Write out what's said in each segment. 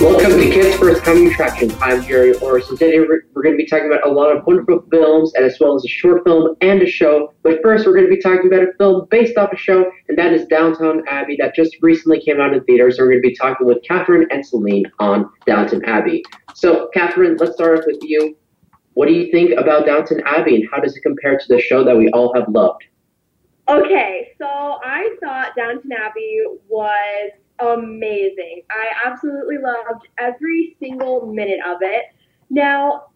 Welcome to Kids First Coming Attractions. I'm Jerry Orson. Today we're, we're going to be talking about a lot of wonderful films, and as well as a short film and a show. But first, we're going to be talking about a film based off a show, and that is Downton Abbey, that just recently came out in theaters. So we're going to be talking with Catherine and Celine on Downton Abbey. So, Catherine, let's start off with you. What do you think about Downton Abbey, and how does it compare to the show that we all have loved? Okay, so I thought Downton Abbey was amazing. I absolutely loved every single minute of it. Now,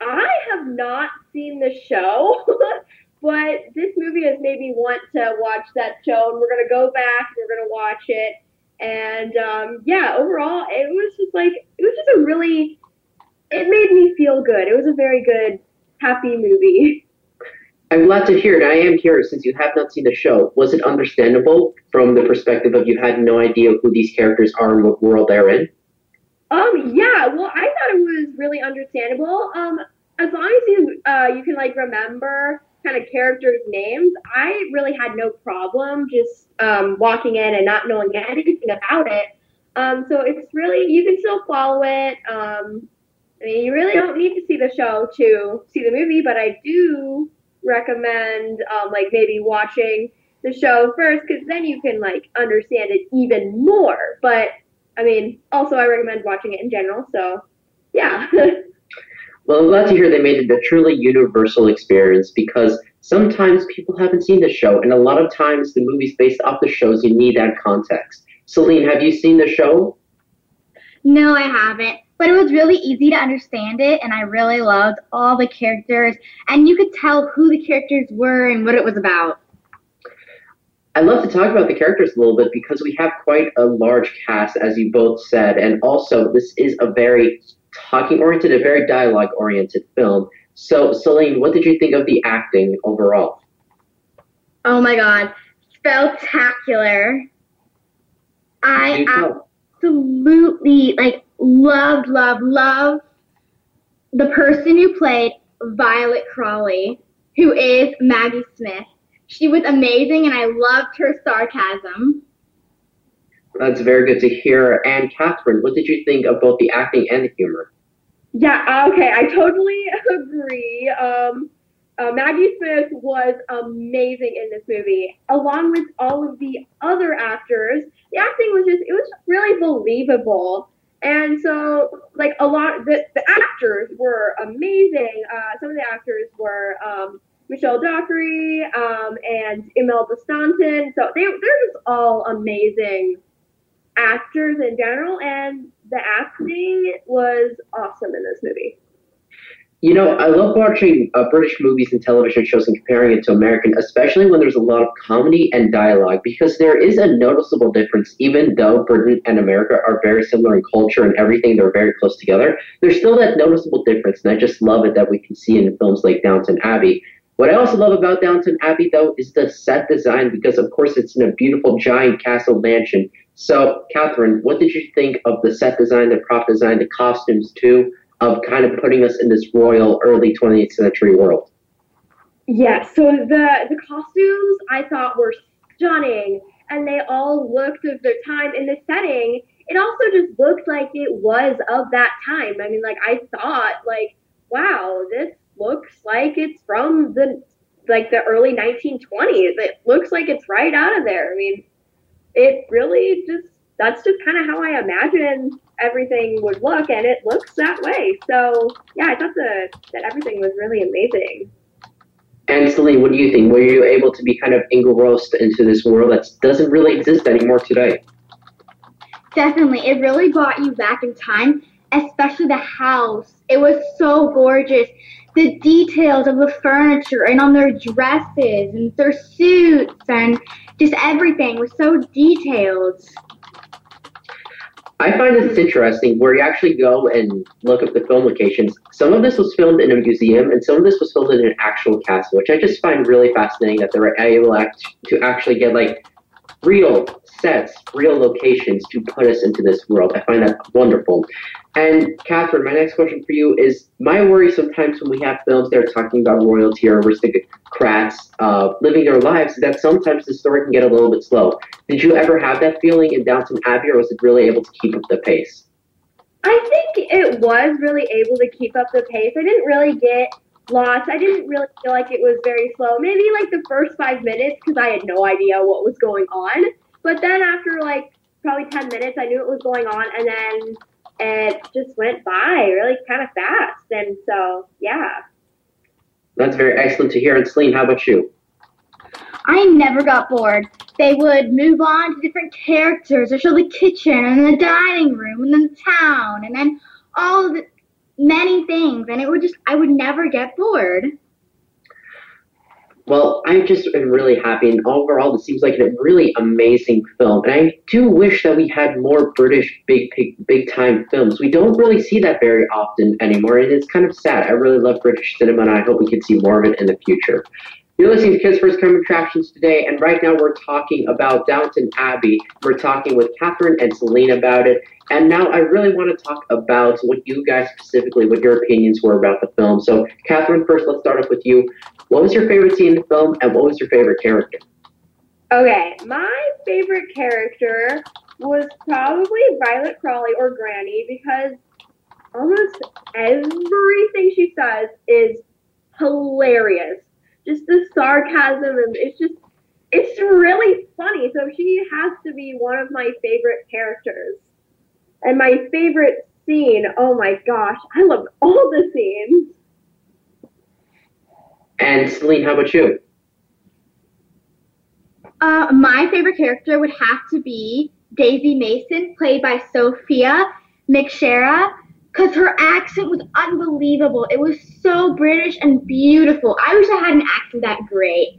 I have not seen the show, but this movie has made me want to watch that show, and we're gonna go back. We're gonna watch it, and um, yeah, overall, it was just like it was just a really. It made me feel good. It was a very good, happy movie. I'm glad to hear it. I am curious since you have not seen the show. Was it understandable from the perspective of you had no idea who these characters are and what world they're in? Um, yeah. Well, I thought it was really understandable. Um, as long as you uh, you can like remember kind of characters' names, I really had no problem just um, walking in and not knowing anything about it. Um, so it's really you can still follow it. Um, I mean, you really don't need to see the show to see the movie, but I do recommend um, like maybe watching the show first because then you can like understand it even more. But I mean, also I recommend watching it in general. So yeah. well, I'm glad to hear they made it a truly universal experience because sometimes people haven't seen the show, and a lot of times the movies based off the shows you need that context. Celine, have you seen the show? No, I haven't but it was really easy to understand it and I really loved all the characters and you could tell who the characters were and what it was about. I'd love to talk about the characters a little bit because we have quite a large cast, as you both said, and also this is a very talking oriented, a very dialogue oriented film. So, Celine, what did you think of the acting overall? Oh my god, spectacular. I absolutely like loved, loved, loved the person who played Violet Crawley, who is Maggie Smith. She was amazing, and I loved her sarcasm. That's very good to hear. And Catherine, what did you think of both the acting and the humor? Yeah, okay, I totally agree. Um, uh, Maggie Smith was amazing in this movie, along with all of the other actors. The acting was just, it was really believable. And so, like a lot, the, the actors were amazing. Uh, some of the actors were um, Michelle Dockery um, and Imelda Staunton. So they they're just all amazing actors in general, and the acting was awesome in this movie. You know, I love watching uh, British movies and television shows and comparing it to American, especially when there's a lot of comedy and dialogue, because there is a noticeable difference. Even though Britain and America are very similar in culture and everything, they're very close together. There's still that noticeable difference, and I just love it that we can see in films like Downton Abbey. What I also love about Downton Abbey, though, is the set design, because of course it's in a beautiful giant castle mansion. So, Catherine, what did you think of the set design, the prop design, the costumes too? Of kind of putting us in this royal early 20th century world. Yeah, so the the costumes I thought were stunning and they all looked of their time in the setting. It also just looked like it was of that time. I mean, like I thought like, wow, this looks like it's from the like the early 1920s. It looks like it's right out of there. I mean, it really just that's just kind of how I imagine everything would look, and it looks that way. So yeah, I thought the, that everything was really amazing. And Celine, what do you think? Were you able to be kind of engrossed into this world that doesn't really exist anymore today? Definitely. It really brought you back in time, especially the house. It was so gorgeous. The details of the furniture and on their dresses and their suits and just everything was so detailed. I find this interesting where you actually go and look at the film locations. Some of this was filmed in a museum, and some of this was filmed in an actual castle, which I just find really fascinating that they were able to actually get like real sets, real locations to put us into this world. I find that wonderful. And Catherine, my next question for you is my worry sometimes when we have films that are talking about royalty or aristocrats uh, living their lives is that sometimes the story can get a little bit slow. Did you ever have that feeling in Downton Abbey, or was it really able to keep up the pace? I think it was really able to keep up the pace. I didn't really get lost. I didn't really feel like it was very slow. Maybe like the first five minutes because I had no idea what was going on. But then after like probably 10 minutes, I knew it was going on. And then it just went by really kind of fast. And so, yeah. That's very excellent to hear. And Celine, how about you? I never got bored. They would move on to different characters or show the kitchen and the dining room and then the town and then all the many things and it would just I would never get bored. Well, I just am really happy, and overall, it seems like a really amazing film. And I do wish that we had more British big, big, big time films. We don't really see that very often anymore, and it's kind of sad. I really love British cinema, and I hope we can see more of it in the future. You're listening to Kids First Come Attractions today, and right now we're talking about Downton Abbey. We're talking with Catherine and Celine about it. And now I really want to talk about what you guys specifically, what your opinions were about the film. So, Catherine, first, let's start off with you. What was your favorite scene in the film, and what was your favorite character? Okay, my favorite character was probably Violet Crawley or Granny because almost everything she says is hilarious just the sarcasm and it's just it's really funny. So she has to be one of my favorite characters. And my favorite scene, oh my gosh, I love all the scenes. And Celine, how about you? Uh, my favorite character would have to be Daisy Mason, played by Sophia McShera because her accent was unbelievable. It was so British and beautiful. I wish I had an accent that great.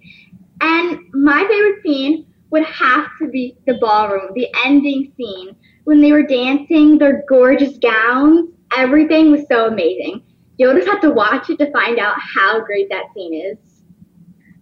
And my favorite scene would have to be the ballroom, the ending scene when they were dancing, their gorgeous gowns. Everything was so amazing. You'll just have to watch it to find out how great that scene is.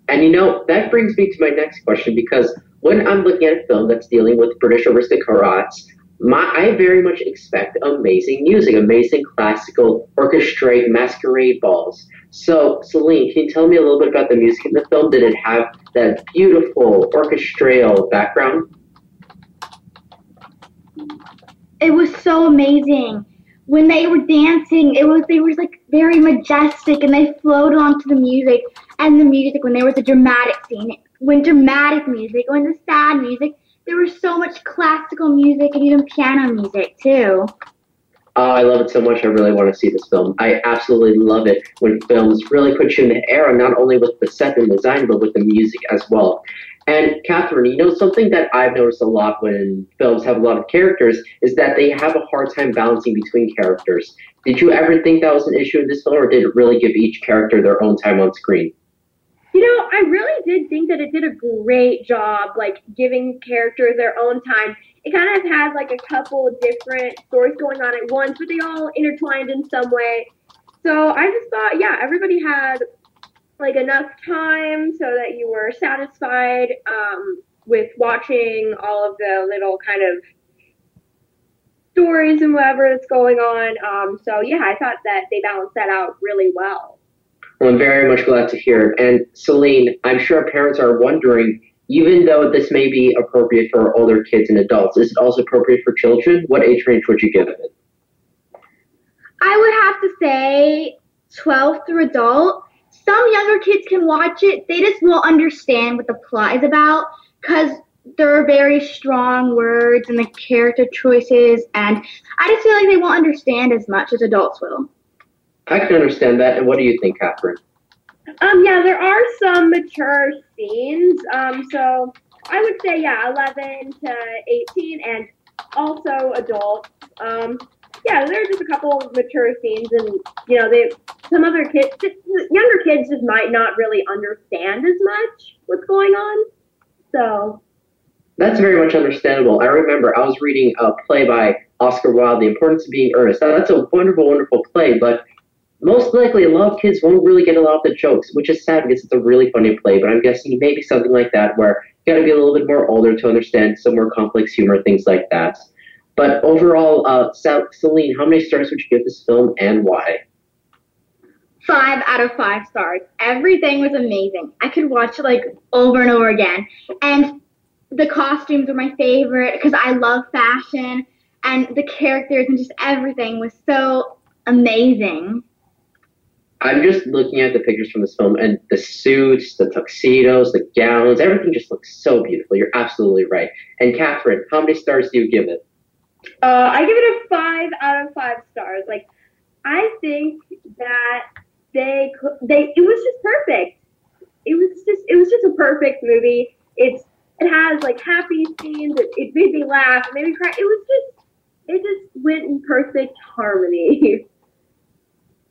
And you know, that brings me to my next question because when I'm looking at a film that's dealing with British aristocrats, my, I very much expect amazing music, amazing classical orchestrate masquerade balls. So, Celine, can you tell me a little bit about the music in the film? Did it have that beautiful orchestral background? It was so amazing. When they were dancing, it was they were like very majestic and they floated onto the music and the music when there was a dramatic scene. When dramatic music, when the sad music, there was so much classical music and even piano music too. Oh, I love it so much. I really want to see this film. I absolutely love it when films really put you in the era, not only with the set and design, but with the music as well. And Catherine, you know, something that I've noticed a lot when films have a lot of characters is that they have a hard time balancing between characters. Did you ever think that was an issue in this film, or did it really give each character their own time on screen? You know, I really did think that it did a great job, like giving characters their own time. It kind of had like a couple different stories going on at once, but they all intertwined in some way. So I just thought, yeah, everybody had like enough time so that you were satisfied um, with watching all of the little kind of stories and whatever that's going on. Um, so yeah, I thought that they balanced that out really well. Well, I'm very much glad to hear it. And Celine, I'm sure parents are wondering, even though this may be appropriate for older kids and adults, is it also appropriate for children? What age range would you give it? I would have to say 12 through adult. Some younger kids can watch it. They just won't understand what the plot is about because there are very strong words and the character choices, and I just feel like they won't understand as much as adults will. I can understand that. And what do you think, Catherine? Um, yeah, there are some mature scenes. Um, so I would say, yeah, 11 to 18 and also adults. Um, yeah, there are just a couple of mature scenes, and you know, they some other kids, younger kids, just might not really understand as much what's going on. So that's very much understandable. I remember I was reading a play by Oscar Wilde, The Importance of Being Earnest. Now, that's a wonderful, wonderful play, but most likely a lot of kids won't really get a lot of the jokes, which is sad because it's a really funny play. But I'm guessing maybe something like that where you got to be a little bit more older to understand some more complex humor, things like that. But overall, uh, Celine, how many stars would you give this film and why? Five out of five stars. Everything was amazing. I could watch it like over and over again. And the costumes were my favorite because I love fashion and the characters and just everything was so amazing. I'm just looking at the pictures from this film, and the suits, the tuxedos, the gowns, everything just looks so beautiful. You're absolutely right. And Catherine, how many stars do you give it? Uh, I give it a five out of five stars. Like, I think that they they it was just perfect. It was just it was just a perfect movie. It's it has like happy scenes. It, it made me laugh. It made me cry. It was just it just went in perfect harmony.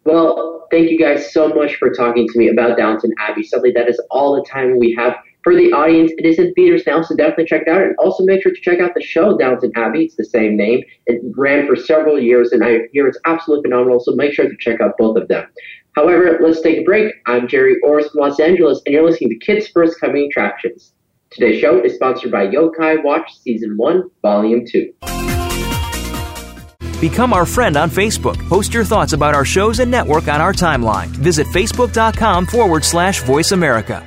Well, thank you guys so much for talking to me about Downton Abbey. Sadly, that is all the time we have for the audience. It is in theaters now, so definitely check it out. And also make sure to check out the show Downton Abbey. It's the same name. It ran for several years, and I hear it's absolutely phenomenal. So make sure to check out both of them. However, let's take a break. I'm Jerry Orris from Los Angeles, and you're listening to Kids First Coming Attractions. Today's show is sponsored by Yokai Watch Season 1, Volume 2. Become our friend on Facebook. Post your thoughts about our shows and network on our timeline. Visit facebook.com forward slash voice America.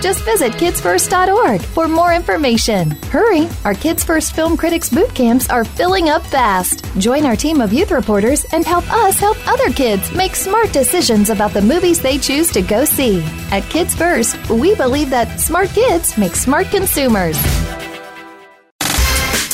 Just visit kidsfirst.org for more information. Hurry! Our Kids First Film Critics boot camps are filling up fast. Join our team of youth reporters and help us help other kids make smart decisions about the movies they choose to go see. At Kids First, we believe that smart kids make smart consumers.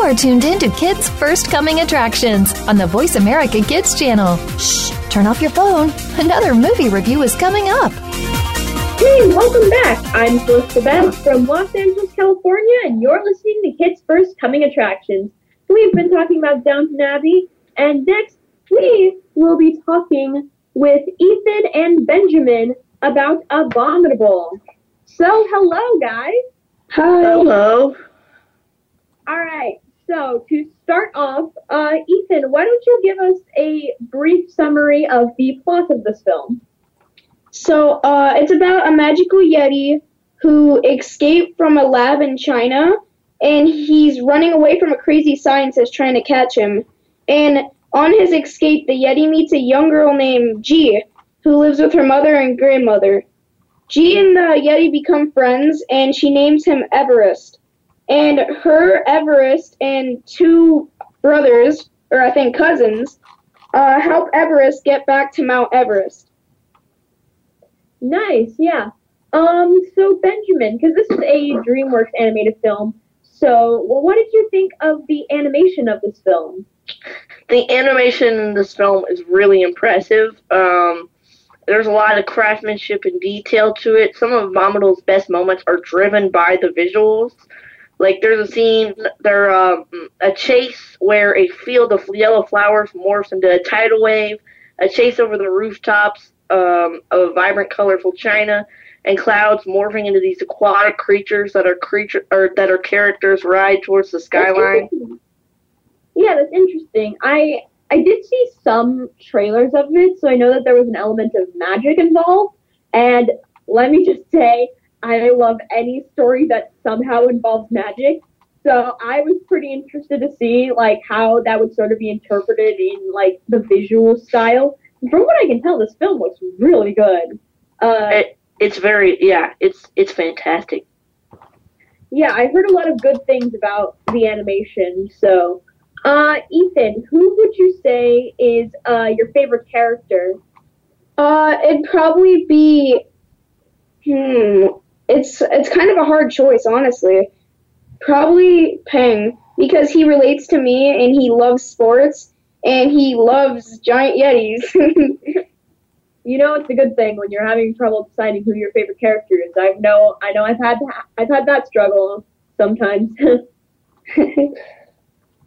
Are tuned in to Kids First Coming Attractions on the Voice America Kids channel. Shh, turn off your phone. Another movie review is coming up. Hey, welcome back. I'm Celeste Beth from Los Angeles, California, and you're listening to Kids First Coming Attractions. We've been talking about Downton Abbey, and next we will be talking with Ethan and Benjamin about Abominable. So, hello, guys. Hi. Hello. All right. So to start off, uh, Ethan, why don't you give us a brief summary of the plot of this film? So uh, it's about a magical yeti who escaped from a lab in China, and he's running away from a crazy scientist trying to catch him. And on his escape, the yeti meets a young girl named Ji, who lives with her mother and grandmother. Ji and the yeti become friends, and she names him Everest and her Everest and two brothers, or I think cousins, uh, help Everest get back to Mount Everest. Nice, yeah. Um, so Benjamin, because this is a DreamWorks animated film, so well, what did you think of the animation of this film? The animation in this film is really impressive. Um, there's a lot of craftsmanship and detail to it. Some of Abominable's best moments are driven by the visuals. Like there's a scene, there um, a chase where a field of yellow flowers morphs into a tidal wave, a chase over the rooftops um, of vibrant, colorful China, and clouds morphing into these aquatic creatures that are creature or that are characters ride towards the skyline. yeah, that's interesting. I I did see some trailers of it, so I know that there was an element of magic involved. And let me just say, I love any story that somehow involves magic. So I was pretty interested to see like how that would sort of be interpreted in like the visual style. From what I can tell, this film looks really good. Uh, It, it's very yeah, it's it's fantastic. yeah, I heard a lot of good things about the animation. So, uh, Ethan, who would you say is uh, your favorite character? Uh, it'd probably be. Hmm. It's it's kind of a hard choice, honestly. Probably Peng because he relates to me and he loves sports and he loves giant yetis. You know, it's a good thing when you're having trouble deciding who your favorite character is. I know, I know, I've had I've had that struggle sometimes.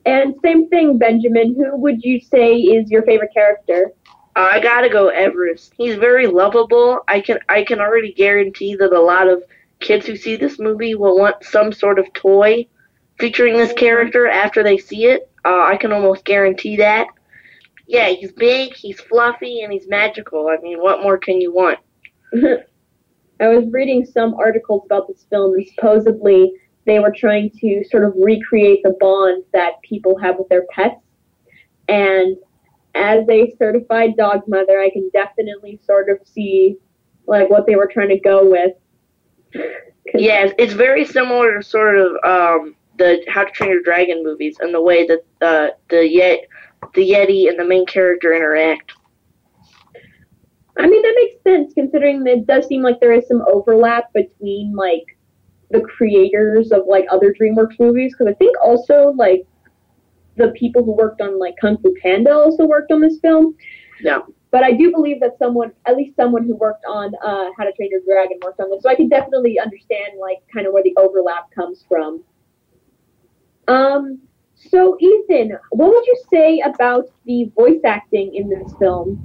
and same thing, Benjamin. Who would you say is your favorite character? I gotta go Everest. He's very lovable. I can I can already guarantee that a lot of kids who see this movie will want some sort of toy featuring this character after they see it. Uh, I can almost guarantee that. Yeah, he's big, he's fluffy, and he's magical. I mean, what more can you want? I was reading some articles about this film, and supposedly they were trying to sort of recreate the bond that people have with their pets. And as a certified dog mother, I can definitely sort of see like what they were trying to go with. Yes, it's very similar to sort of um, the How to Train Your Dragon movies and the way that uh, the yet the Yeti and the main character interact. I mean, that makes sense considering that it does seem like there is some overlap between like the creators of like other DreamWorks movies. Because I think also like the people who worked on like Kung Fu Panda also worked on this film. Yeah. But I do believe that someone, at least someone who worked on uh, How to Train Your Dragon, worked on this. So I can definitely understand like kind of where the overlap comes from. Um. So Ethan, what would you say about the voice acting in this film?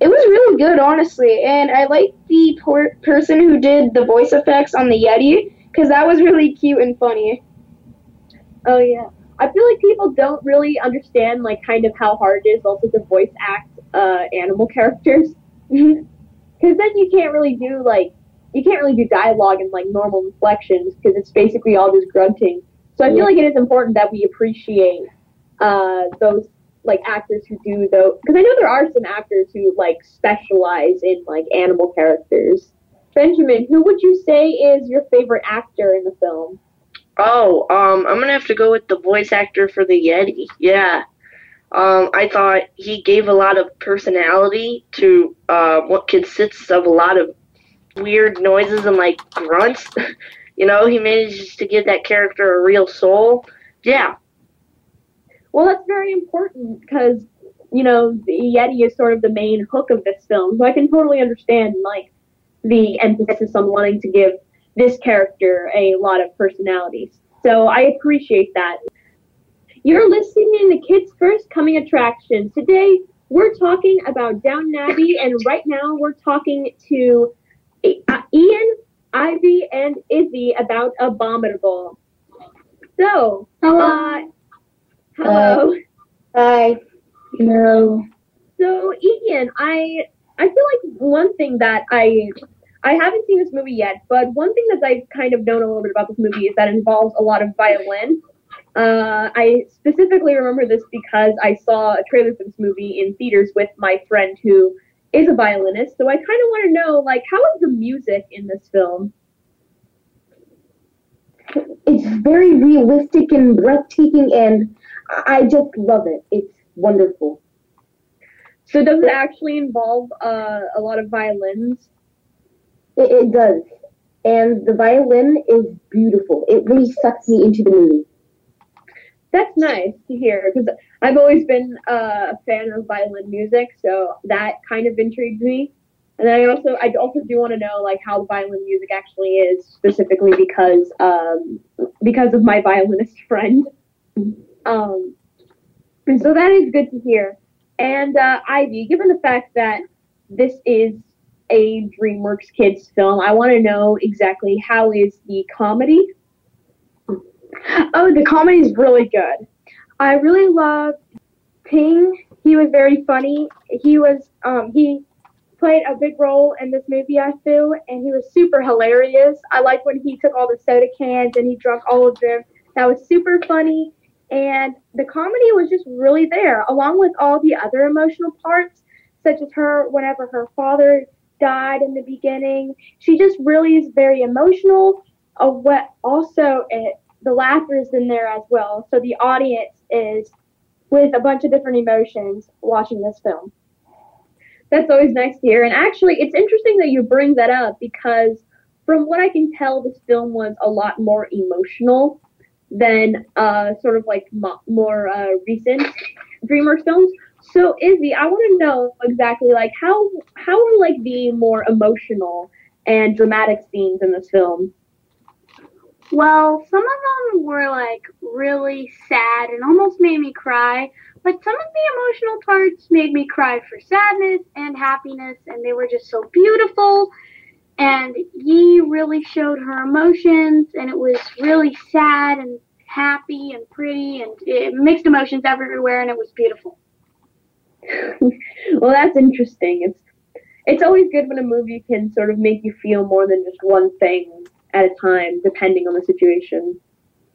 it was really good, honestly, and I liked the por- person who did the voice effects on the Yeti because that was really cute and funny. Oh yeah. I feel like people don't really understand like kind of how hard it is also to voice act uh, animal characters. Because then you can't really do like you can't really do dialogue and like normal inflections because it's basically all just grunting. So I feel like it is important that we appreciate uh, those like actors who do though because I know there are some actors who like specialize in like animal characters. Benjamin, who would you say is your favorite actor in the film? Oh, um, I'm gonna have to go with the voice actor for the Yeti. Yeah. Um, I thought he gave a lot of personality to uh, what consists of a lot of weird noises and like grunts. you know, he manages to give that character a real soul. Yeah. Well, that's very important because you know the Yeti is sort of the main hook of this film, so I can totally understand like the emphasis on wanting to give this character a lot of personalities. So I appreciate that. You're listening to Kids First Coming Attractions. Today we're talking about Down Abbey, and right now we're talking to uh, Ian, Ivy, and Izzy about Abominable. So, uh, hello. Hi. No. So Ian, I I feel like one thing that I I haven't seen this movie yet, but one thing that I've kind of known a little bit about this movie is that it involves a lot of violin. Uh, I specifically remember this because I saw a trailer for this movie in theaters with my friend who is a violinist. So I kind of want to know, like, how is the music in this film? It's very realistic and breathtaking, and I just love it. It's wonderful. So does it actually involve uh, a lot of violins? It, it does. And the violin is beautiful. It really sucks me into the movie. That's nice to hear because I've always been uh, a fan of violin music, so that kind of intrigues me. And I also I also do want to know like how violin music actually is specifically because um, because of my violinist friend. Um, and so that is good to hear. And uh, Ivy, given the fact that this is a DreamWorks kids film, I want to know exactly how is the comedy Oh, the comedy is really good. I really love Ping. He was very funny. He was um, he played a big role in this movie, I feel, and he was super hilarious. I like when he took all the soda cans and he drank all of them. That was super funny, and the comedy was just really there, along with all the other emotional parts, such as her whenever her father died in the beginning. She just really is very emotional. Uh, what also it, the laughter is in there as well, so the audience is with a bunch of different emotions watching this film. That's always nice to hear. And actually, it's interesting that you bring that up because, from what I can tell, this film was a lot more emotional than uh, sort of like mo- more uh, recent DreamWorks films. So, Izzy, I want to know exactly like how how are like the more emotional and dramatic scenes in this film? Well, some of them were like really sad and almost made me cry. But some of the emotional parts made me cry for sadness and happiness, and they were just so beautiful. And Yi really showed her emotions, and it was really sad and happy and pretty, and it mixed emotions everywhere, and it was beautiful. well, that's interesting. It's it's always good when a movie can sort of make you feel more than just one thing at a time, depending on the situation.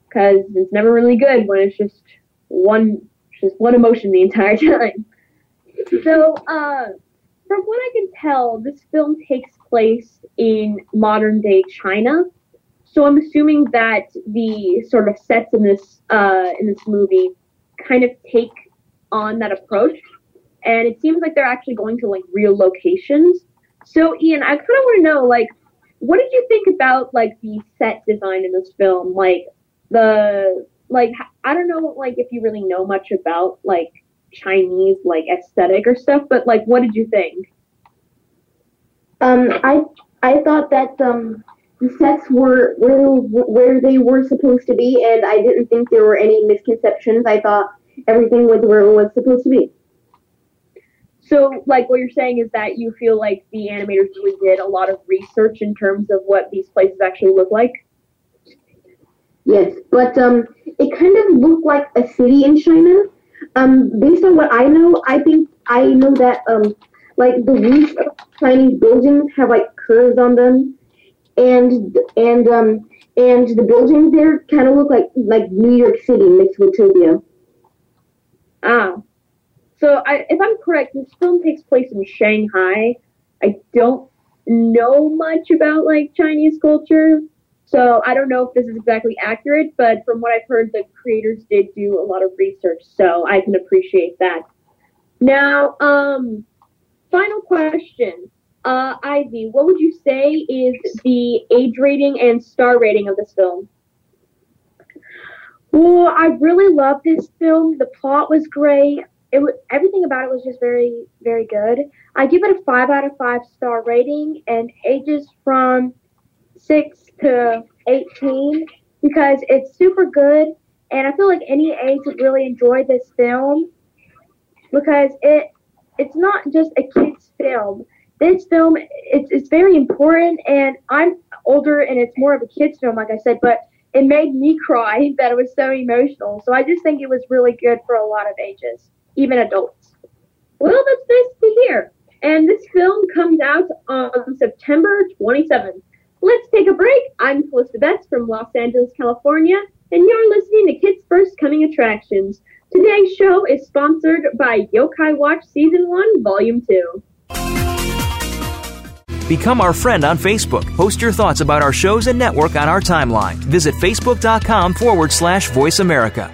Because it's never really good when it's just one just one emotion the entire time. So, uh, from what I can tell, this film takes place in modern day China. So I'm assuming that the sort of sets in this uh, in this movie kind of take on that approach, and it seems like they're actually going to like real locations. So Ian, I kind of want to know like, what did you think about like the set design in this film? Like the like I don't know like if you really know much about like Chinese like aesthetic or stuff, but like what did you think? Um, I I thought that um the sets were where where they were supposed to be, and I didn't think there were any misconceptions. I thought everything was where it was supposed to be. So, like, what you're saying is that you feel like the animators really did a lot of research in terms of what these places actually look like. Yes, but um, it kind of looked like a city in China. Um, based on what I know, I think I know that um, like the roofs of Chinese buildings have like curves on them, and and um and the buildings there kind of look like like New York City mixed with Tokyo. Ah, so I, if I'm correct, this film takes place in Shanghai. I don't know much about like Chinese culture, so I don't know if this is exactly accurate, but from what I've heard, the creators did do a lot of research, so I can appreciate that. Now, um, final question. Uh, Ivy, what would you say is the age rating and star rating of this film? Well, I really love this film. The plot was great. It was everything about it was just very, very good. I give it a five out of five star rating, and ages from six to 18 because it's super good and I feel like any age would really enjoy this film because it it's not just a kids film. This film it's it's very important and I'm older and it's more of a kids film like I said, but it made me cry that it was so emotional. So I just think it was really good for a lot of ages, even adults. Well, that's nice to hear. And this film comes out on September 27th. Let's take a break. I'm Calista Betts from Los Angeles, California, and you're listening to Kids First Coming Attractions. Today's show is sponsored by Yokai Watch Season 1, Volume 2. Become our friend on Facebook. Post your thoughts about our shows and network on our timeline. Visit facebook.com forward slash voice America.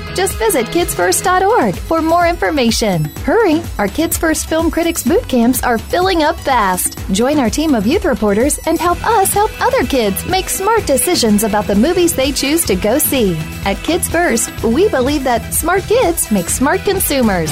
Just visit kidsfirst.org for more information. Hurry! Our Kids First Film Critics boot camps are filling up fast. Join our team of youth reporters and help us help other kids make smart decisions about the movies they choose to go see. At Kids First, we believe that smart kids make smart consumers.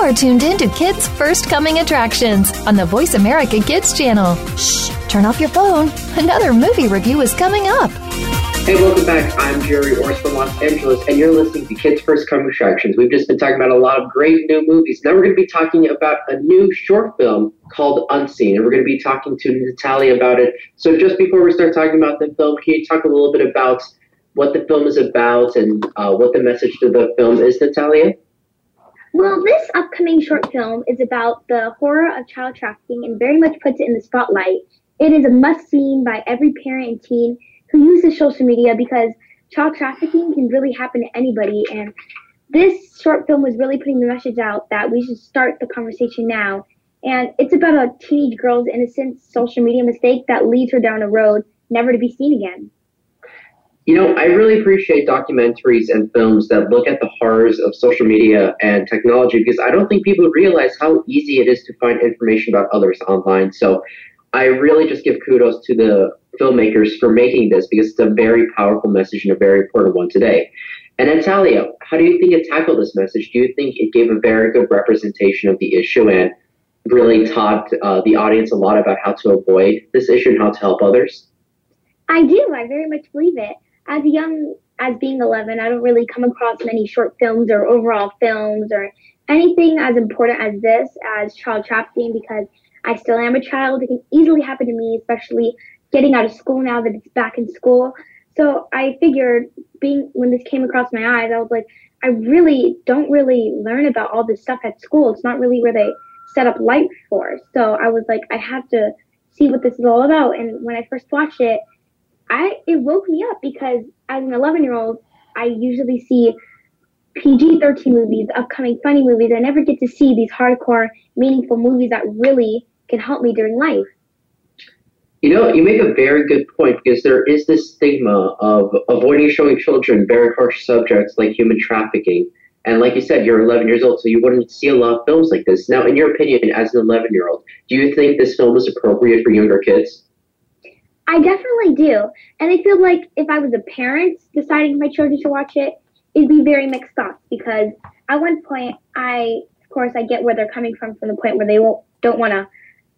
Are tuned in to Kids First Coming Attractions on the Voice America Kids channel. Shh, turn off your phone. Another movie review is coming up. Hey, welcome back. I'm Jerry Orr from Los Angeles, and you're listening to Kids First Coming Attractions. We've just been talking about a lot of great new movies. Now we're going to be talking about a new short film called Unseen, and we're going to be talking to Natalia about it. So just before we start talking about the film, can you talk a little bit about what the film is about and uh, what the message to the film is, Natalia? Well, this upcoming short film is about the horror of child trafficking and very much puts it in the spotlight. It is a must see by every parent and teen who uses social media because child trafficking can really happen to anybody. And this short film was really putting the message out that we should start the conversation now. And it's about a teenage girl's innocent social media mistake that leads her down a road never to be seen again. You know, I really appreciate documentaries and films that look at the horrors of social media and technology because I don't think people realize how easy it is to find information about others online. So I really just give kudos to the filmmakers for making this because it's a very powerful message and a very important one today. And Natalia, how do you think it tackled this message? Do you think it gave a very good representation of the issue and really taught uh, the audience a lot about how to avoid this issue and how to help others? I do. I very much believe it. As young, as being 11, I don't really come across many short films or overall films or anything as important as this, as child trafficking, because I still am a child. It can easily happen to me, especially getting out of school now that it's back in school. So I figured, being when this came across my eyes, I was like, I really don't really learn about all this stuff at school. It's not really where they set up life for. So I was like, I have to see what this is all about. And when I first watched it, I it woke me up because as an 11 year old, I usually see PG 13 movies, upcoming funny movies. I never get to see these hardcore, meaningful movies that really can help me during life. You know, you make a very good point because there is this stigma of avoiding showing children very harsh subjects like human trafficking. And like you said, you're 11 years old, so you wouldn't see a lot of films like this. Now, in your opinion, as an 11 year old, do you think this film is appropriate for younger kids? I definitely do. And I feel like if I was a parent deciding my children to watch it, it'd be very mixed thoughts because at one point, I, of course, I get where they're coming from from the point where they won't, don't want to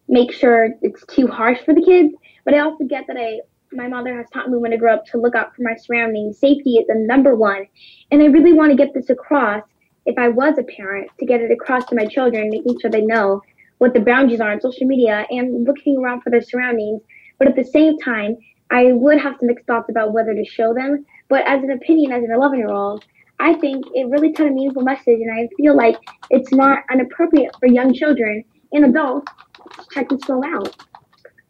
make sure it's too harsh for the kids. But I also get that I my mother has taught me when I grow up to look out for my surroundings. Safety is the number one. And I really want to get this across if I was a parent to get it across to my children, making sure they know what the boundaries are on social media and looking around for their surroundings. But at the same time, I would have some mixed thoughts about whether to show them. But as an opinion, as an 11 year old, I think it really sent a meaningful message, and I feel like it's not inappropriate for young children and adults to check this out.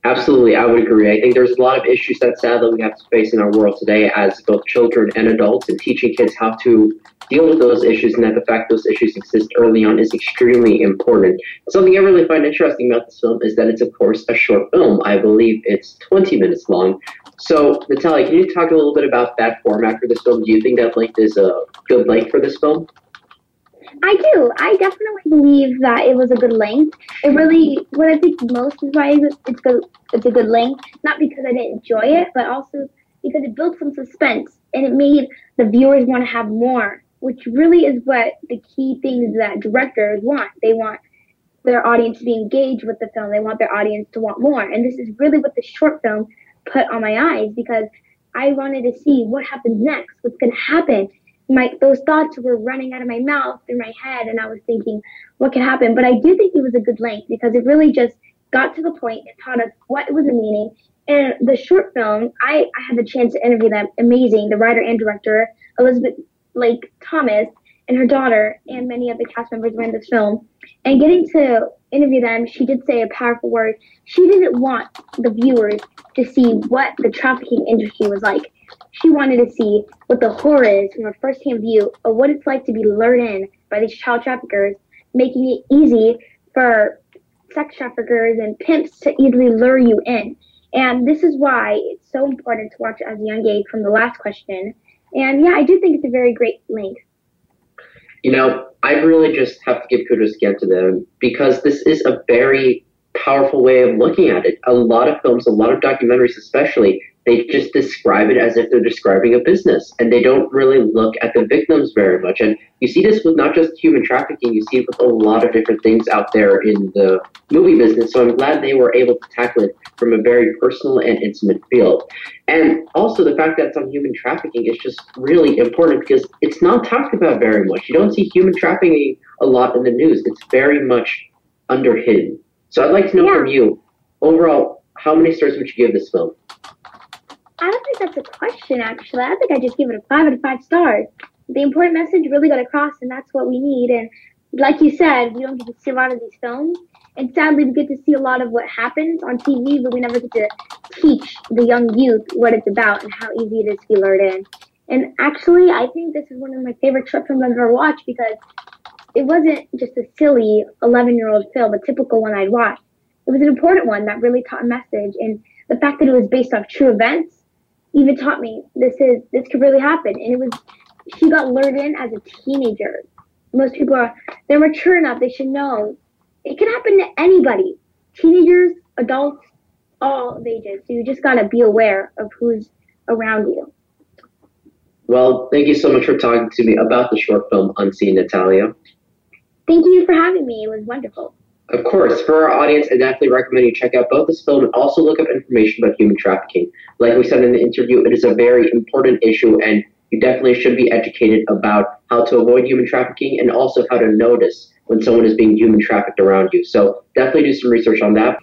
Absolutely, I would agree. I think there's a lot of issues that sadly we have to face in our world today as both children and adults, and teaching kids how to deal with those issues and that the fact those issues exist early on is extremely important. Something I really find interesting about this film is that it's, of course, a short film. I believe it's 20 minutes long. So, Natalia, can you talk a little bit about that format for this film? Do you think that length is a good length for this film? I do. I definitely believe that it was a good length. It really, what I think most is why it's good. It's a good length, not because I didn't enjoy it, but also because it built some suspense and it made the viewers want to have more, which really is what the key things that directors want. They want their audience to be engaged with the film. They want their audience to want more, and this is really what the short film put on my eyes because I wanted to see what happens next, what's going to happen my those thoughts were running out of my mouth through my head and I was thinking what could happen but I do think it was a good length because it really just got to the point it taught us what it was the meaning And the short film, I, I had the chance to interview them. Amazing. The writer and director, Elizabeth Lake Thomas, and her daughter, and many of the cast members were in this film. And getting to interview them, she did say a powerful word. She didn't want the viewers to see what the trafficking industry was like. She wanted to see what the horror is from a first-hand view of what it's like to be lured in by these child traffickers, making it easy for sex traffickers and pimps to easily lure you in. And this is why it's so important to watch as a young age from the last question. And yeah, I do think it's a very great link. You know, I really just have to give kudos again to them because this is a very powerful way of looking at it. A lot of films, a lot of documentaries, especially, they just describe it as if they're describing a business and they don't really look at the victims very much. And you see this with not just human trafficking, you see it with a lot of different things out there in the movie business. So I'm glad they were able to tackle it from a very personal and intimate field. And also the fact that it's on human trafficking is just really important because it's not talked about very much. You don't see human trafficking a lot in the news. It's very much under hidden. So I'd like to know Yeah. from you, overall, how many stars would you give this film? I don't think that's a question, actually. I think I just give it a five out of five stars. The important message really got across, and that's what we need. And like you said, we don't get to see a lot of these films. And sadly, we get to see a lot of what happens on TV, but we never get to teach the young youth what it's about and how easy it is to be lured in. And actually, I think this is one of my favorite short films I've ever watched because it wasn't just a silly 11 year old film, a typical one I'd watch. It was an important one that really taught a message. And the fact that it was based off true events even taught me this is this could really happen. And it was she got lured in as a teenager. Most people are they're mature enough, they should know. It can happen to anybody. Teenagers, adults, all of ages. So you just gotta be aware of who's around you. Well, thank you so much for talking to me about the short film Unseen Natalia. Thank you for having me. It was wonderful. Of course, for our audience, I definitely recommend you check out both this film and also look up information about human trafficking. Like we said in the interview, it is a very important issue, and you definitely should be educated about how to avoid human trafficking and also how to notice when someone is being human trafficked around you. So definitely do some research on that.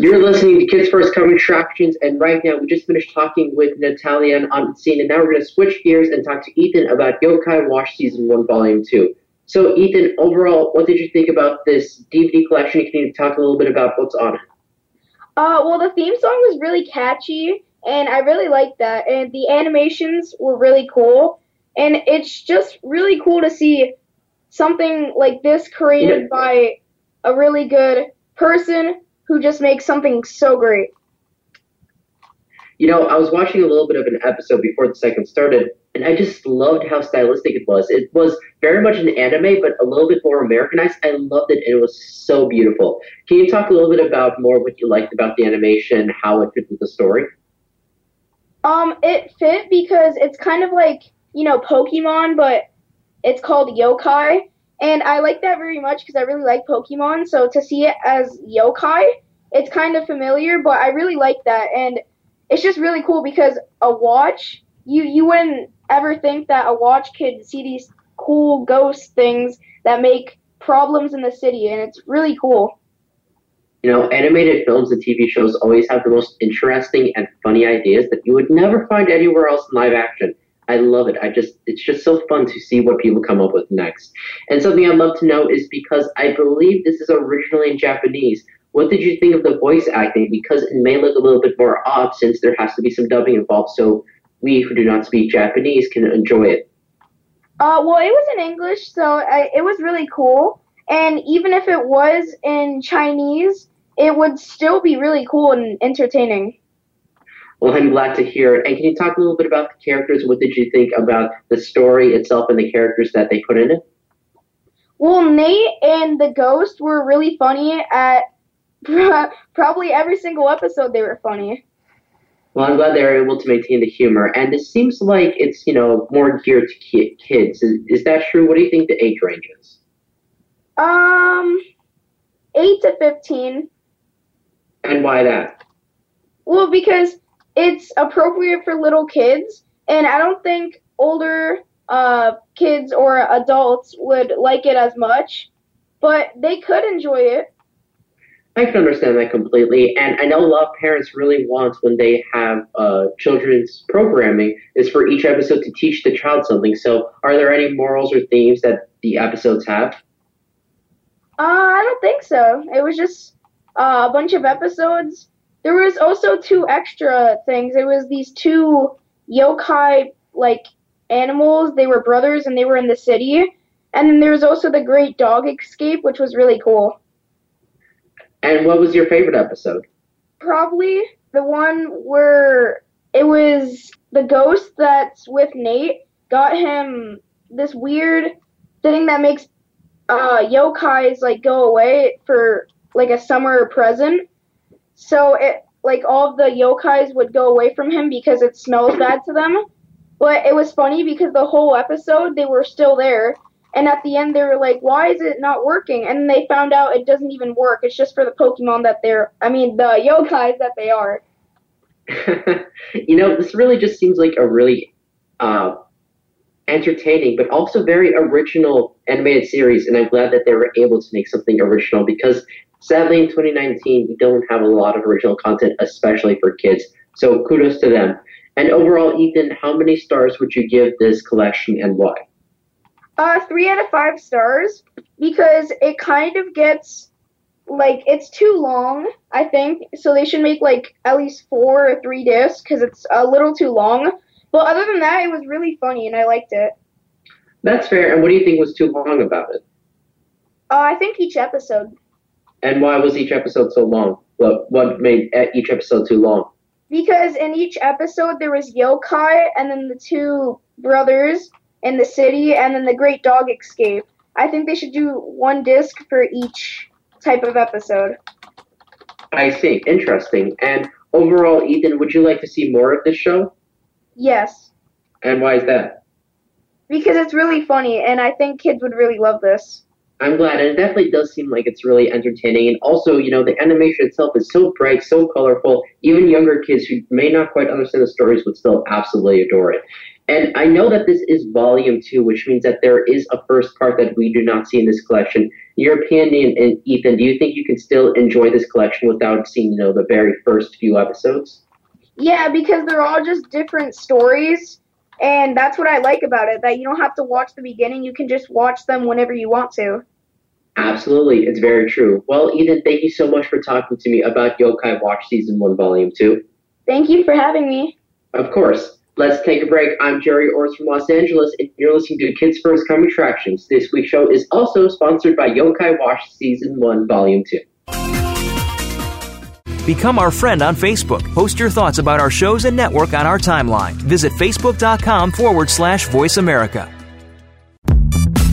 You're listening to Kids First Coming Attractions, and right now we just finished talking with Natalia on scene, and now we're going to switch gears and talk to Ethan about Yokai Watch Season 1, Volume 2. So, Ethan, overall, what did you think about this DVD collection? Can you talk a little bit about what's on it? Uh, well, the theme song was really catchy, and I really liked that. And the animations were really cool, and it's just really cool to see something like this created Yeah. by a really good person who just makes something so great. You know, I was watching a little bit of an episode before the second started, and I just loved how stylistic it was. It was very much an anime, but a little bit more Americanized. I loved it, it was so beautiful. Can you talk a little bit about more what you liked about the animation, how it fit with the story? Um, it fit because it's kind of like you know Pokemon, but it's called yokai, and I like that very much because I really like Pokemon. So to see it as yokai, it's kind of familiar, but I really like that, and it's just really cool because a watch you you wouldn't ever think that a watch could see these cool ghost things that make problems in the city, and it's really cool. You know, animated films and TV shows always have the most interesting and funny ideas that you would never find anywhere else in live action. I love it. I just it's just so fun to see what people come up with next. And something I'd love to know is because I believe this is originally in Japanese. What did you think of the voice acting? Because it may look a little bit more odd since there has to be some dubbing involved, so we who do not speak Japanese can enjoy it. Uh, well, it was in English, so I, it was really cool. And even if it was in Chinese, it would still be really cool and entertaining. Well, I'm glad to hear it. And can you talk a little bit about the characters? What did you think about the story itself and the characters that they put in it? Well, Nate and the ghost were really funny at probably every single episode. They were funny. Well, I'm glad they're able to maintain the humor, and it seems like it's you know more geared to ki- kids. Is, is that true? What do you think the age range is? Um, eight to fifteen. And why that? Well, because it's appropriate for little kids, and I don't think older uh, kids or adults would like it as much, but they could enjoy it. I can understand that completely, and I know a lot of parents really want when they have uh, children's programming is for each episode to teach the child something. So, are there any morals or themes that the episodes have? Uh, I don't think so. It was just uh, a bunch of episodes. There was also two extra things. It was these two yokai like animals. They were brothers and they were in the city. And then there was also the Great Dog Escape, which was really cool. And what was your favorite episode? Probably the one where it was the ghost that's with Nate got him this weird thing that makes uh, yokais like go away for like a summer present. So it like all the yokais would go away from him because it smells bad to them. But it was funny because the whole episode they were still there and at the end, they were like, why is it not working? And they found out it doesn't even work. It's just for the Pokemon that they're, I mean, the yokais that they are. you know, this really just seems like a really uh, entertaining, but also very original animated series. And I'm glad that they were able to make something original because sadly in 2019, we don't have a lot of original content, especially for kids. So kudos to them. And overall, Ethan, how many stars would you give this collection and why? Uh, three out of five stars because it kind of gets like it's too long. I think so. They should make like at least four or three discs because it's a little too long. But other than that, it was really funny and I liked it. That's fair. And what do you think was too long about it? Uh, I think each episode. And why was each episode so long? What what made each episode too long? Because in each episode there was yokai and then the two brothers in the city, and then the Great Dog Escape. I think they should do one disc for each type of episode. I see. Interesting. And overall, Ethan, would you like to see more of this show? Yes. And why is that? Because it's really funny, and I think kids would really love this. I'm glad, and it definitely does seem like it's really entertaining. And also, you know, the animation itself is so bright, so colorful. Even younger kids who may not quite understand the stories would still absolutely adore it. And I know that this is volume two, which means that there is a first part that we do not see in this collection. Your opinion, and Ethan, do you think you can still enjoy this collection without seeing, you know, the very first few episodes? Yeah, because they're all just different stories, and that's what I like about it. That you don't have to watch the beginning; you can just watch them whenever you want to. Absolutely, it's very true. Well, Ethan, thank you so much for talking to me about Yokai Watch Season 1, Volume 2. Thank you for having me. Of course. Let's take a break. I'm Jerry Orrs from Los Angeles, and you're listening to Kids First Coming Attractions. This week's show is also sponsored by Yokai Watch Season 1, Volume 2. Become our friend on Facebook. Post your thoughts about our shows and network on our timeline. Visit facebook.com forward slash voice America.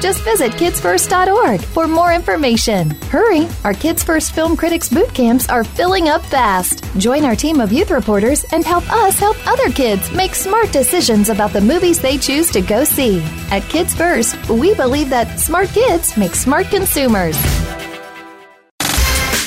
Just visit kidsfirst.org for more information. Hurry! Our Kids First Film Critics boot camps are filling up fast. Join our team of youth reporters and help us help other kids make smart decisions about the movies they choose to go see. At Kids First, we believe that smart kids make smart consumers.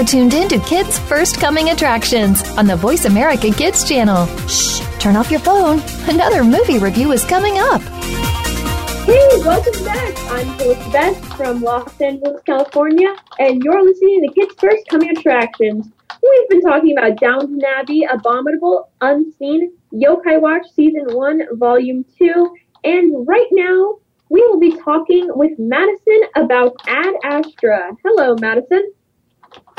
Are tuned in to Kids First Coming Attractions on the Voice America Kids channel. Shh, turn off your phone. Another movie review is coming up. Hey, welcome back. I'm Phyllis Best from Los Angeles, California, and you're listening to Kids First Coming Attractions. We've been talking about Downton Abbey, Abominable, Unseen, Yokai Watch Season 1, Volume 2, and right now we will be talking with Madison about Ad Astra. Hello, Madison.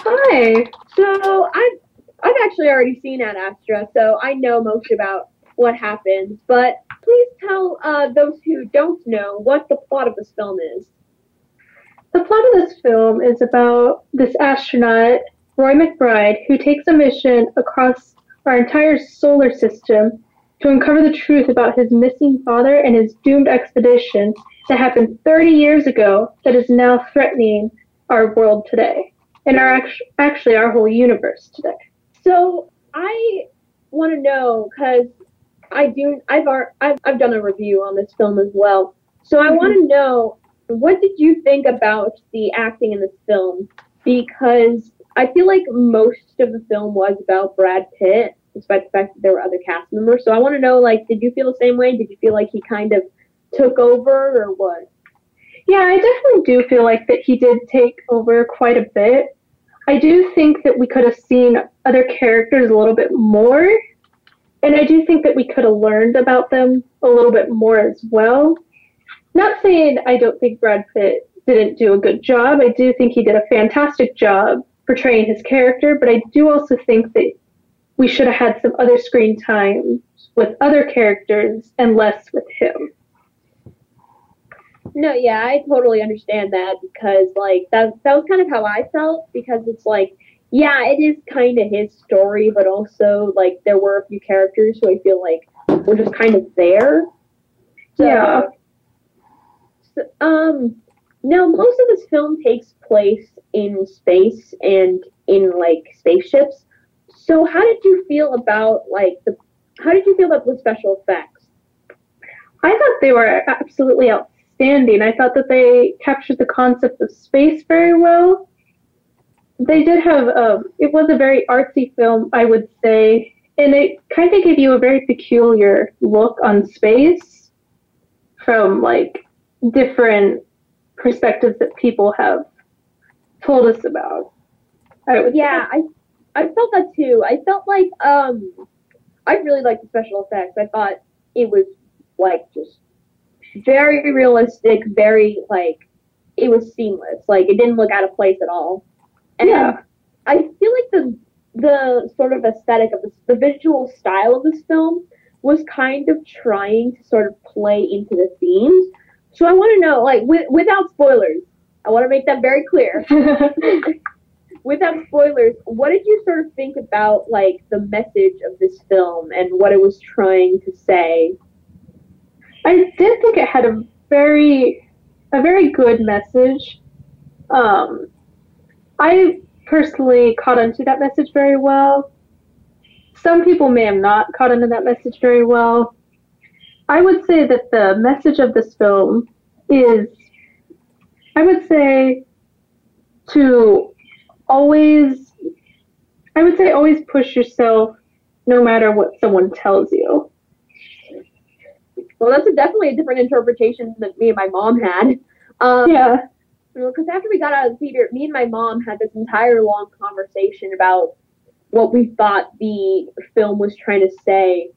Hi. So I've I've actually already seen Ad Astra, so I know most about what happens. But please tell uh, those who don't know what the plot of this film is. The plot of this film is about this astronaut, Roy McBride, who takes a mission across our entire solar system to uncover the truth about his missing father and his doomed expedition that happened 30 years ago that is now threatening our world today and our act- actually our whole universe today. So I want to know because I do. I've, ar- I've I've done a review on this film as well. So I want to mm-hmm. know what did you think about the acting in this film? Because I feel like most of the film was about Brad Pitt, despite the fact that there were other cast members. So I want to know, like, did you feel the same way? Did you feel like he kind of took over, or what? Yeah, I definitely do feel like that he did take over quite a bit. I do think that we could have seen other characters a little bit more. And I do think that we could have learned about them a little bit more as well. Not saying I don't think Brad Pitt didn't do a good job. I do think he did a fantastic job portraying his character, but I do also think that we should have had some other screen time with other characters and less with him. No, yeah, I totally understand that because like that that was kind of how I felt because it's like yeah, it is kind of his story, but also like there were a few characters who I feel like were just kind of there. So, Yeah. so, um, now most of this film takes place in space and in like spaceships. So how did you feel about like the how did you feel about the special effects? I thought they were absolutely outstanding. I thought that they captured the concept of space very well. They did have, um, it was a very artsy film, I would say, and it kind of gave you a very peculiar look on space from like different perspectives that people have told us about. I Yeah, I I felt that too. I felt like um I really liked the special effects. I thought it was like just very realistic, very like it was seamless. Like it didn't look out of place at all. And Yeah. I feel like the the sort of aesthetic of this, the visual style of this film was kind of trying to sort of play into the themes. So I want to know, like, with, without spoilers, I want to make that very clear. without spoilers, what did you sort of think about like the message of this film and what it was trying to say? I did think it had a very, a very good message. Um, I personally caught onto that message very well. Some people may have not caught onto that message very well. I would say that the message of this film is, I would say, to always, I would say, always push yourself no matter what someone tells you. Well, that's a, definitely a different interpretation than me and my mom had. Um, Yeah. Because after we got out of the theater, me and my mom had this entire long conversation about what we thought the film was trying to say,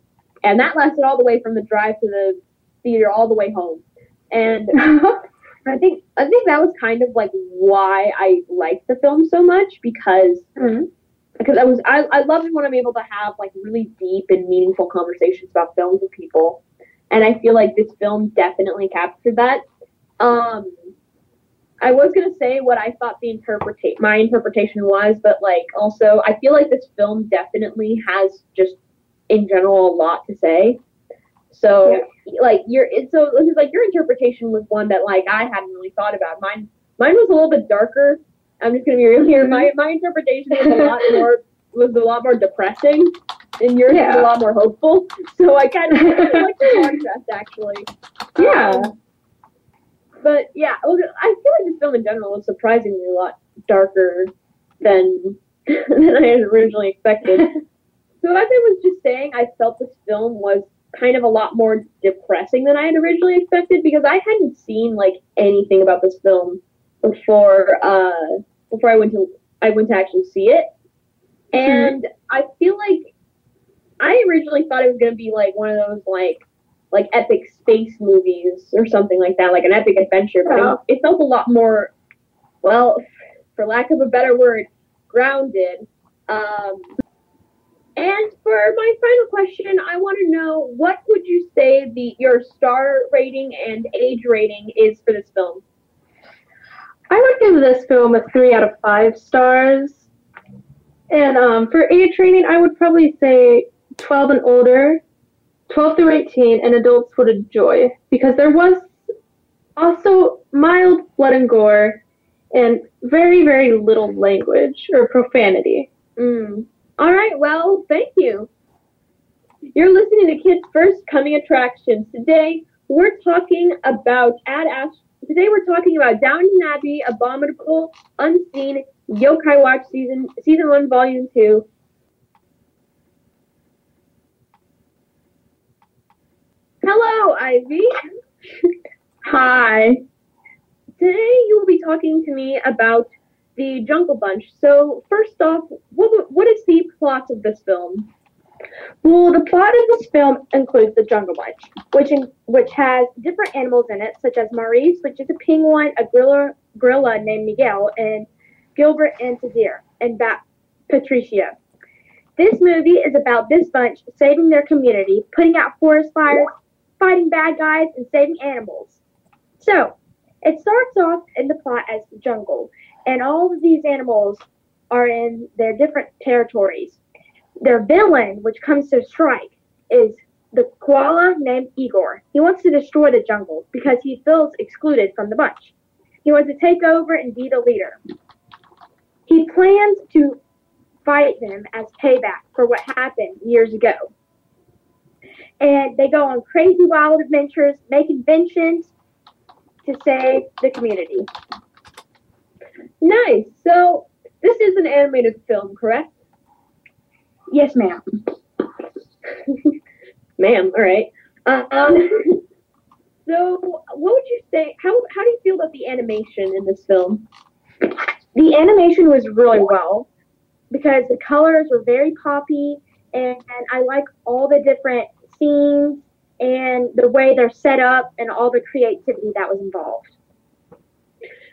and that lasted all the way from the drive to the theater all the way home. And I think I think that was kind of like why I liked the film so much because Mhm. because I was I, I love it when I'm able to have like really deep and meaningful conversations about films with people. And I feel like this film definitely captured that. Um I was gonna say what I thought the interpretate my interpretation was, but like also I feel like this film definitely has just in general a lot to say. So like your it's so it's like your interpretation was one that like I hadn't really thought about. Mine mine was a little bit darker. I'm just gonna be real here. My my interpretation was a lot more was a lot more depressing, and yours Yeah. a lot more hopeful. So I kind of like the contrast actually. Yeah. Um, but yeah, look, I feel like this film in general was surprisingly a lot darker than than I had originally expected. so as I was just saying, I felt this film was kind of a lot more depressing than I had originally expected because I hadn't seen like anything about this film before uh, before I went to I went to actually see it, and I feel like I originally thought it was gonna be like one of those like like epic space movies or something like that, like an epic adventure. But Yeah. it, it felt a lot more, well, for lack of a better word, grounded. Um, and for my final question, I want to know what would you say the your star rating and age rating is for this film? I would give this film a three out of five stars. And um, for age rating, I would probably say 12 and older, 12 through 18, and adults would enjoy because there was also mild blood and gore and very, very little language or profanity. Mm. All right, well, thank you. You're listening to Kids First Coming Attractions. Today, we're talking about Ad Ash. Today, we're talking about Downton Abbey, Abominable, Unseen, Yokai Watch Season Season 1, Volume 2. Hello, Ivy. Hi. Today, you will be talking to me about the Jungle Bunch. So, first off, what, what is the plot of this film? Well, the plot of this film includes the Jungle Bunch, which in, which has different animals in it, such as Maurice, which is a penguin, a gorilla, gorilla named Miguel, and Gilbert and Tazir, and Bat Patricia. This movie is about this bunch saving their community, putting out forest fires, fighting bad guys, and saving animals. So, it starts off in the plot as the jungle, and all of these animals are in their different territories. Their villain, which comes to strike, is the koala named Igor. He wants to destroy the jungle because he feels excluded from the bunch. He wants to take over and be the leader. He plans to fight them as payback for what happened years ago. And they go on crazy wild adventures, make inventions to save the community. Nice. So, this is an animated film, correct? Yes, ma'am. Ma'am, all right. Um, so, what would you say? How how do you feel about the animation in this film? The animation was really well because the colors were very poppy and, and I like all the different scenes and the way they're set up and all the creativity that was involved.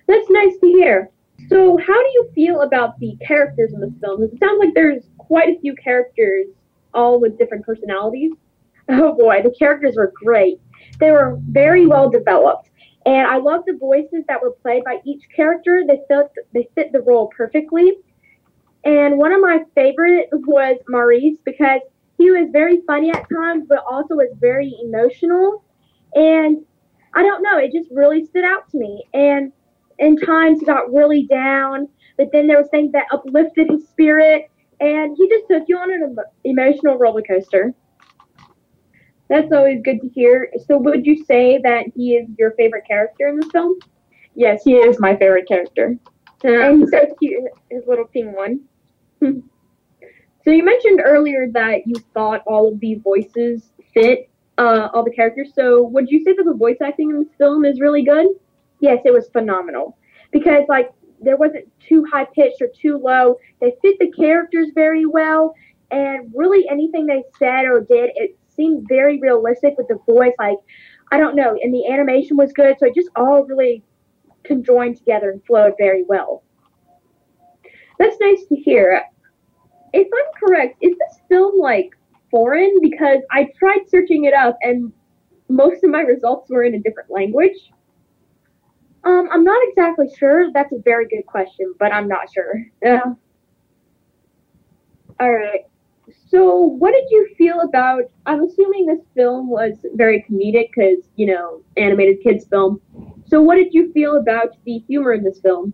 That's nice to hear. So, how do you feel about the characters in this film? It sounds like there's quite a few characters, all with different personalities. Oh boy, the characters were great. They were very well developed. And I love the voices that were played by each character. They fit they fit the role perfectly. And one of my favorite was Maurice because he was very funny at times, but also was very emotional. And I don't know, it just really stood out to me. And in times he got really down, but then there was things that uplifted his spirit, and he just took you on an emotional roller coaster. That's always good to hear. So, would you say that he is your favorite character in this film? Yes, he is my favorite character. And he's so cute, his little penguin. So you mentioned earlier that you thought all of the voices fit uh, all the characters. So would you say that the voice acting in this film is really good? Yes, it was phenomenal because like there wasn't too high pitched or too low. They fit the characters very well, and really anything they said or did, it seemed very realistic with the voice. Like I don't know, and the animation was good, so it just all really conjoined together and flowed very well. That's nice to hear. If I'm correct, is this film like foreign? Because I tried searching it up and most of my results were in a different language. Um, I'm not exactly sure. That's a very good question, but I'm not sure. Yeah. All right. So, what did you feel about? I'm assuming this film was very comedic because you know animated kids film. So, what did you feel about the humor in this film?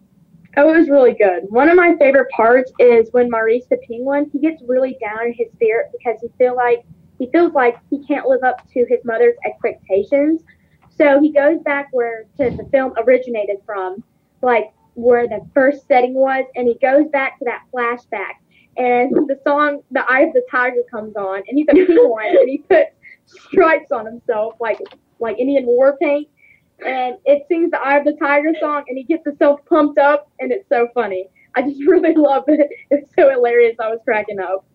Oh, it was really good. One of my favorite parts is when Maurice the penguin he gets really down in his spirit because he feel like he feels like he can't live up to his mother's expectations. So he goes back where to the film originated from, like where the first setting was, and he goes back to that flashback. And the song "The Eye of the Tiger" comes on, and he's a penguin, and he puts stripes on himself, like like Indian war paint, and it sings the "Eye of the Tiger" song, and he gets himself pumped up, and it's so funny. I just really love it. It's so hilarious. I was cracking up.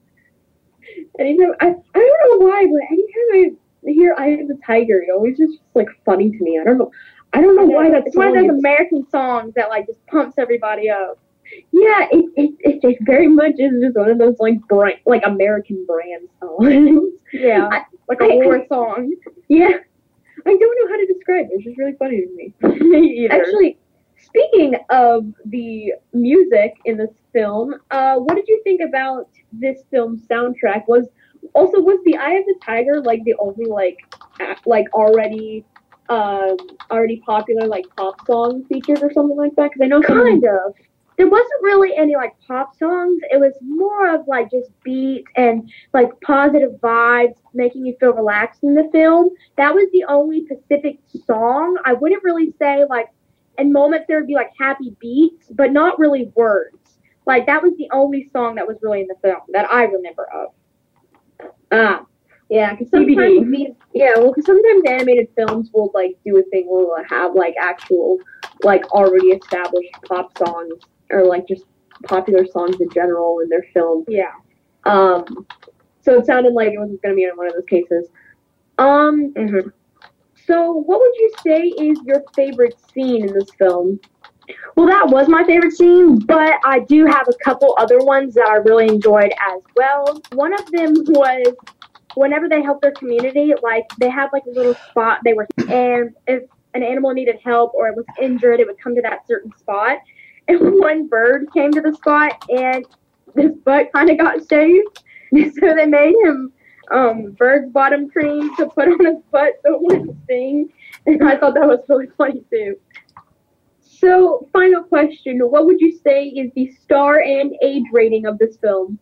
Anytime I, I don't know why, but anytime I hear "Eye of the Tiger," it always just like funny to me. I don't know. I don't know why that's It's one of those American songs that like just pumps everybody up. Yeah, it, it, it, it very much is just one of those like brand, like American brand songs. Yeah, I- like a I- war song. Yeah, I don't know how to describe it. It's just really funny to me. Me either. Actually, speaking of the music in this film, uh, what did you think about this film's soundtrack? Was also was the Eye of the Tiger like the only like like already um already popular like pop song featured or something like that? Because I know kind of. There wasn't really any like pop songs. It was more of like just beats and like positive vibes, making you feel relaxed in the film. That was the only Pacific song. I wouldn't really say like in moments there would be like happy beats, but not really words. Like that was the only song that was really in the film that I remember of. Ah, yeah, because sometimes these, yeah, well, because sometimes animated films will like do a thing where they'll have like actual, like already established pop songs or like just popular songs in general in their film. Yeah. Um, so it sounded like it was going to be in one of those cases. Um, so what would you say is your favorite scene in this film? Well, that was my favorite scene, but I do have a couple other ones that I really enjoyed as well. One of them was whenever they helped their community, like they had like a little spot they were, and if an animal needed help or it was injured, it would come to that certain spot. And one bird came to the spot, and this butt kind of got shaved, so they made him um, bird's bottom cream to put on his butt so it wouldn't sting. And I thought that was really funny too. So, final question: What would you say is the star and age rating of this film?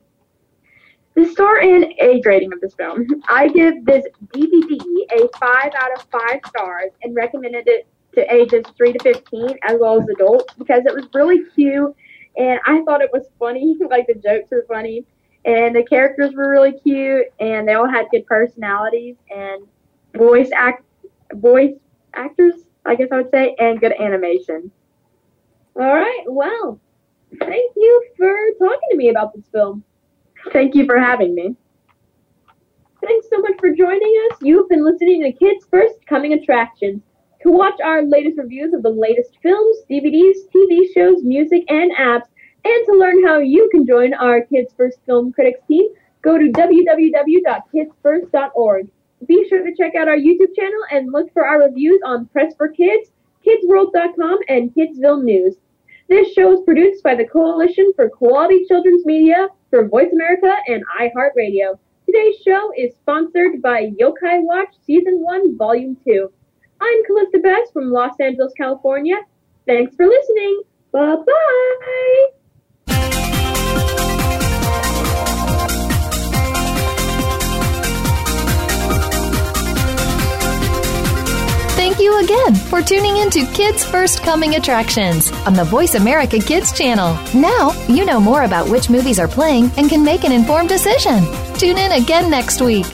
The star and age rating of this film. I give this DVD a 5 out of 5 stars and recommended it to ages 3 to 15 as well as adults because it was really cute and I thought it was funny. like the jokes were funny and the characters were really cute and they all had good personalities and voice act voice actors, I guess I would say, and good animation. All right. Well, thank you for talking to me about this film. Thank you for having me. Thanks so much for joining us. You've been listening to Kids First Coming Attractions. To watch our latest reviews of the latest films, DVDs, TV shows, music, and apps, and to learn how you can join our Kids First Film Critics team, go to www.kidsfirst.org. Be sure to check out our YouTube channel and look for our reviews on Press for Kids, KidsWorld.com, and Kidsville News. This show is produced by the Coalition for Quality Children's Media for Voice America and iHeartRadio. Today's show is sponsored by Yokai Watch Season 1, Volume 2. I'm Callista Best from Los Angeles, California. Thanks for listening. Bye bye. Thank you again for tuning in to Kids First Coming Attractions on the Voice America Kids channel. Now you know more about which movies are playing and can make an informed decision. Tune in again next week.